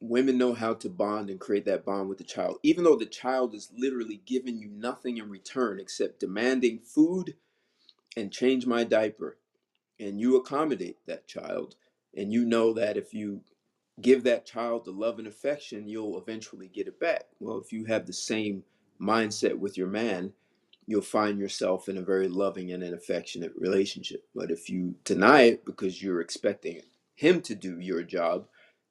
women know how to bond and create that bond with the child, even though the child is literally giving you nothing in return except demanding food and change my diaper. And you accommodate that child. And you know that if you give that child the love and affection, you'll eventually get it back. Well, if you have the same mindset with your man, you'll find yourself in a very loving and an affectionate relationship. But if you deny it because you're expecting him to do your job,